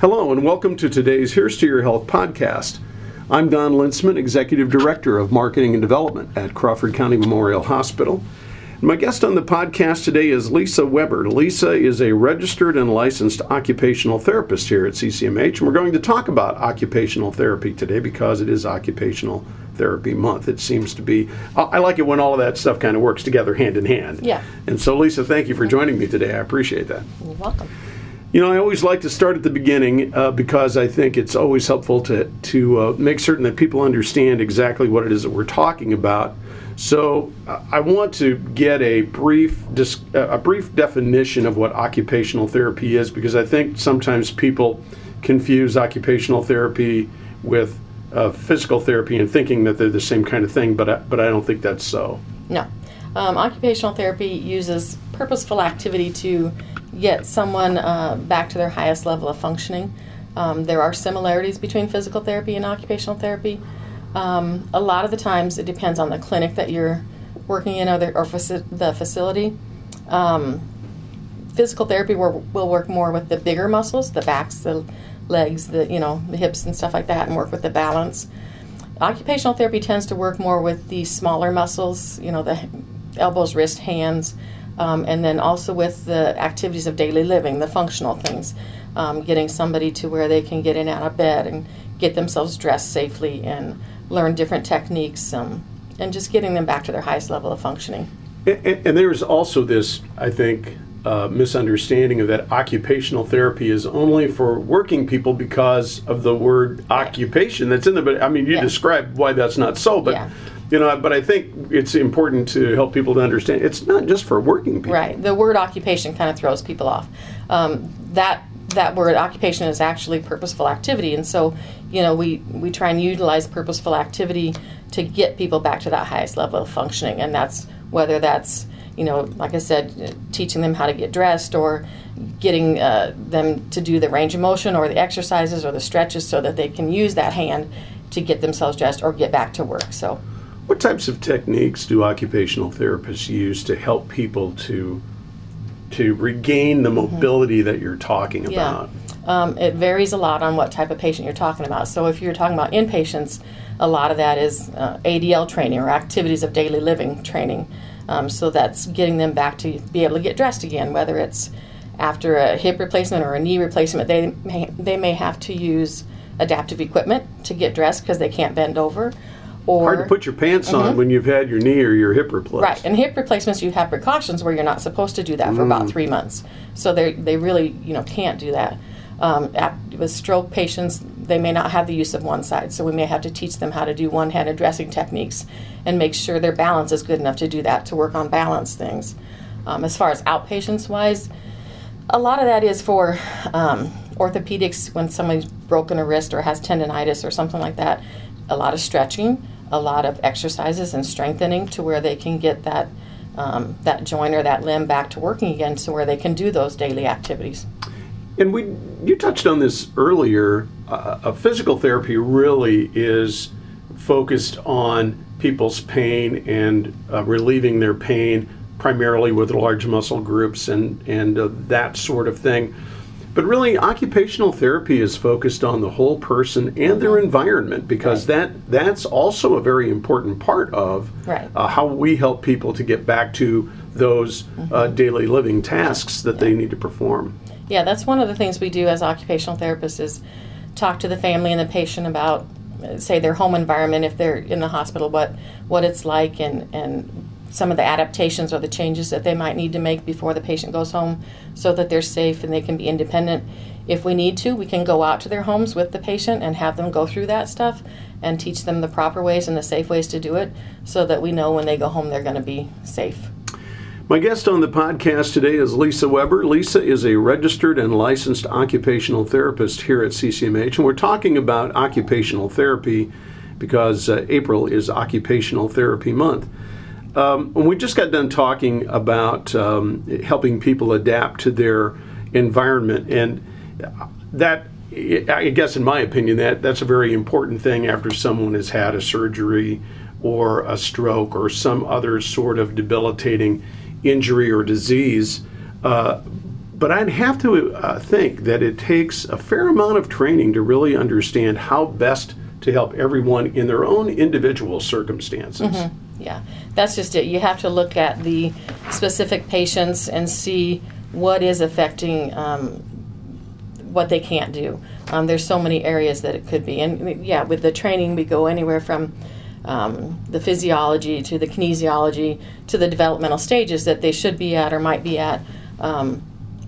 Hello, and welcome to today's Here's to Your Health podcast. I'm Don Lintzman, Executive Director of Marketing and Development at Crawford County Memorial Hospital. My guest on the podcast today is Lisa Weber. Lisa is a registered and licensed occupational therapist here at CCMH, and we're going to talk about occupational therapy today because it is Occupational Therapy Month. It seems to be, I like it when all of that stuff kind of works together hand in hand. Yeah. And so, Lisa, thank you for joining me today. I appreciate that. You're welcome. You know, I always like to start at the beginning uh, because I think it's always helpful to to uh, make certain that people understand exactly what it is that we're talking about. So, uh, I want to get a brief dis- uh, a brief definition of what occupational therapy is because I think sometimes people confuse occupational therapy with uh, physical therapy and thinking that they're the same kind of thing, but I, but I don't think that's so. No. Um, occupational therapy uses purposeful activity to get someone uh, back to their highest level of functioning. Um, there are similarities between physical therapy and occupational therapy. Um, a lot of the times it depends on the clinic that you're working in or the, or faci- the facility. Um, physical therapy will, will work more with the bigger muscles, the backs, the legs, the you know the hips and stuff like that, and work with the balance. Occupational therapy tends to work more with the smaller muscles, you know the elbows, wrists, hands, um, and then also with the activities of daily living, the functional things, um, getting somebody to where they can get in and out of bed and get themselves dressed safely and learn different techniques, um, and just getting them back to their highest level of functioning. And, and there's also this, I think, uh, misunderstanding of that occupational therapy is only for working people because of the word occupation that's in there. But I mean, you Yeah. described why that's not so. But Yeah. You know, but I think it's important to help people to understand it's not just for working people. Right. The word occupation kind of throws people off. Um, that that word occupation is actually purposeful activity, and so you know we we try and utilize purposeful activity to get people back to that highest level of functioning, and that's whether that's you know like I said, teaching them how to get dressed or getting uh, them to do the range of motion or the exercises or the stretches so that they can use that hand to get themselves dressed or get back to work. So. What types of techniques do occupational therapists use to help people to to regain the mobility that you're talking Mm-hmm. Yeah. about? Um, it varies a lot on what type of patient you're talking about. So, if you're talking about inpatients, a lot of that is uh, ADL training or activities of daily living training. Um, so, that's getting them back to be able to get dressed again, whether it's after a hip replacement or a knee replacement. They may, they may have to use adaptive equipment to get dressed because they can't bend over. Or, Hard to put your pants on when you've had your knee or your hip replaced. Mm-hmm. Right, and hip replacements, you have precautions where you're not supposed to do that for about three months. So they they really you know can't do that. Um, ap- with stroke patients, they may not have the use of one side, so we may have to teach them how to do one-handed dressing techniques and make sure their balance is good enough to do that to work on balance things. Um, as far as outpatients wise, a lot of that is for um, orthopedics when somebody's broken a wrist or has tendonitis or something like that. A lot of stretching, a lot of exercises and strengthening to where they can get that um, that joint or that limb back to working again, to where they can do those daily activities. And we, you touched on this earlier. Uh, uh, physical therapy really is focused on people's pain and uh, relieving their pain, primarily with large muscle groups and and uh, that sort of thing. But really, occupational therapy is focused on the whole person and their environment because that that's also a very important part of Right. uh, how we help people to get back to those uh, daily living tasks that they need to perform. Yeah, that's one of the things we do as occupational therapists is talk to the family and the patient about, uh, say, their home environment if they're in the hospital, what what it's like, and and some of the adaptations or the changes that they might need to make before the patient goes home, so that they're safe and they can be independent. If we need to, we can go out to their homes with the patient and have them go through that stuff and teach them the proper ways and the safe ways to do it, so that we know when they go home they're going to be safe. My guest on the podcast today is Lisa Weber. Lisa is a registered and licensed occupational therapist here at CCMH, and we're talking about occupational therapy because uh, April is Occupational Therapy Month. Um, we just got done talking about um, helping people adapt to their environment, and that, I guess, in my opinion, that that's a very important thing after someone has had a surgery or a stroke or some other sort of debilitating injury or disease. Uh, but I'd have to uh, think that it takes a fair amount of training to really understand how best to help everyone in their own individual circumstances. Mm-hmm. Yeah, that's just it. You have to look at the specific patients and see what is affecting um, what they can't do. Um, there's so many areas that it could be, and yeah, with the training, we go anywhere from um, the physiology to the kinesiology to the developmental stages that they should be at or might be at. Um,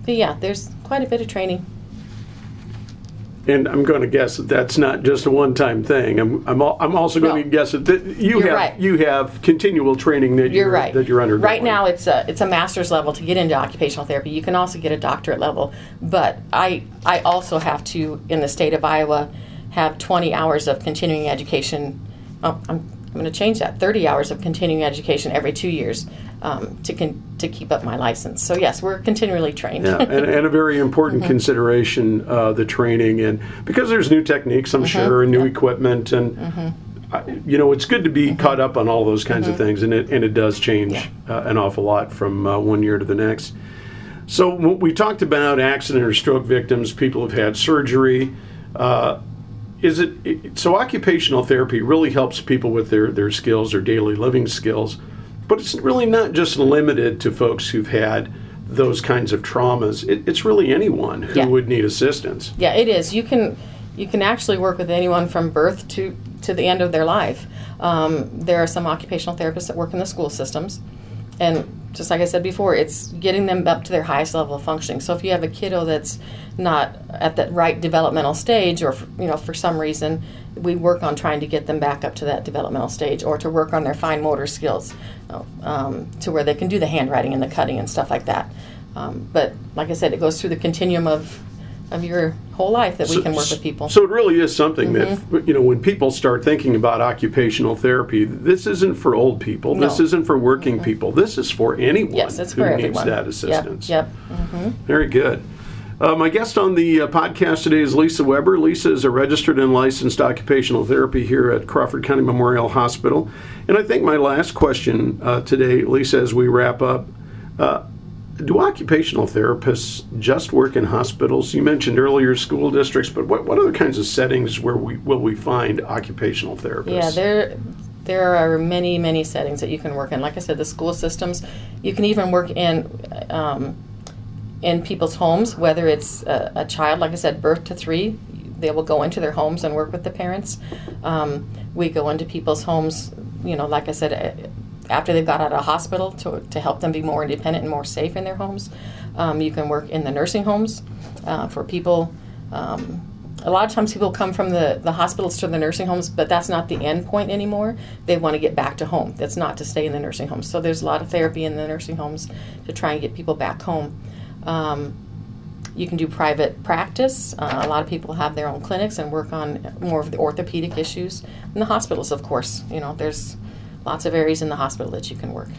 but yeah, there's quite a bit of training. And I'm going to guess that that's not just a one-time thing. I'm, I'm, al- I'm also going No. to guess that, that you You're have right. you have continual training that You're you're, right. that you're undergoing. Right now, it's a it's a master's level to get into occupational therapy. You can also get a doctorate level, but I I also have to in the state of Iowa have 20 hours of continuing education. Oh, I'm I'm going to change that. 30 hours of continuing education every two years um, to con- to keep up my license. So yes, we're continually trained. Yeah, and, and a very Mm-hmm. important consideration, uh, the training, and because there's new techniques, Mm-hmm. I'm sure, and new equipment, and I, you know, it's good to be caught up on all those kinds of things, and it and it does change Mm-hmm. Yeah. uh, an awful lot from uh, one year to the next. So we talked about accident or stroke victims, people have had surgery. Uh, is it it- so? Occupational therapy really helps people with their their skills, their daily living skills, but it's really not just limited to folks who've had those kinds of traumas. It, it's really anyone who Yeah. would need assistance. Yeah, it is. You can you can actually work with anyone from birth to to the end of their life. Um, there are some occupational therapists that work in the school systems, and just like I said before, it's getting them up to their highest level of functioning. So if you have a kiddo that's not at that right developmental stage, or you know for some reason, we work on trying to get them back up to that developmental stage, or to work on their fine motor skills, um, to where they can do the handwriting and the cutting and stuff like that. Um, but like I said, it goes through the continuum of of your whole life that we can work with people. Mm-hmm. So it really is something that you know when people start thinking about occupational therapy, this isn't for old people. This No. Mm-hmm. isn't for working people. This is for anyone yes, it's who for needs everyone. that assistance. Yep. yep. Very good. Uh, my guest on the uh, podcast today is Lisa Weber. Lisa is a registered and licensed occupational therapy here at Crawford County Memorial Hospital. And I think my last question uh, today, Lisa, as we wrap up, uh, do occupational therapists just work in hospitals? You mentioned earlier school districts, but what, what other kinds of settings where we will we find occupational therapists? Yeah, there there are many many settings that you can work in. Like I said, the school systems. You can even work in. Um, in people's homes, whether it's a, a child, like I said, birth to three, they will go into their homes and work with the parents. Um, we go into people's homes, you know, like I said, eh, after they've got out of hospital to, to help them be more independent and more safe in their homes. Um, you can work in the nursing homes uh, for people. Um, a lot of times people come from the, the hospitals to the nursing homes, but that's not the end point anymore. They want to get back to home. That's not to stay in the nursing homes. So there's a lot of therapy in the nursing homes to try and get people back home. Um, you can do private practice. Uh, a lot of people have their own clinics and work on more of the orthopedic issues. And the hospitals, of course, you know, there's lots of areas in the hospital that you can work.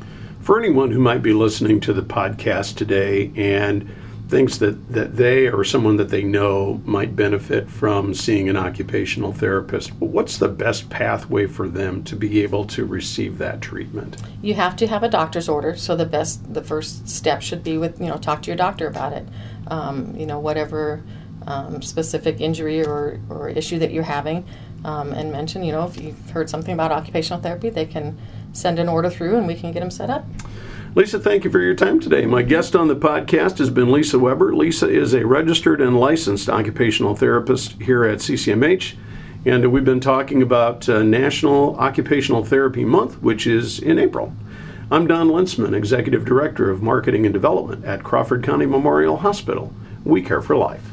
For anyone who might be listening to the podcast today and thinks that, that they or someone that they know might benefit from seeing an occupational therapist, what's the best pathway for them to be able to receive that treatment? You have to have a doctor's order. So the best, the first step should be with you know talk to your doctor about it. Um, you know whatever um, specific injury or, or issue that you're having, um, and mention you know if you've heard something about occupational therapy, they can send an order through and we can get them set up. Lisa, thank you for your time today. My guest on the podcast has been Lisa Weber. Lisa is a registered and licensed occupational therapist here at CCMH. And we've been talking about uh, National Occupational Therapy Month, which is in April. I'm Don Linsman, Executive Director of Marketing and Development at Crawford County Memorial Hospital. We care for life.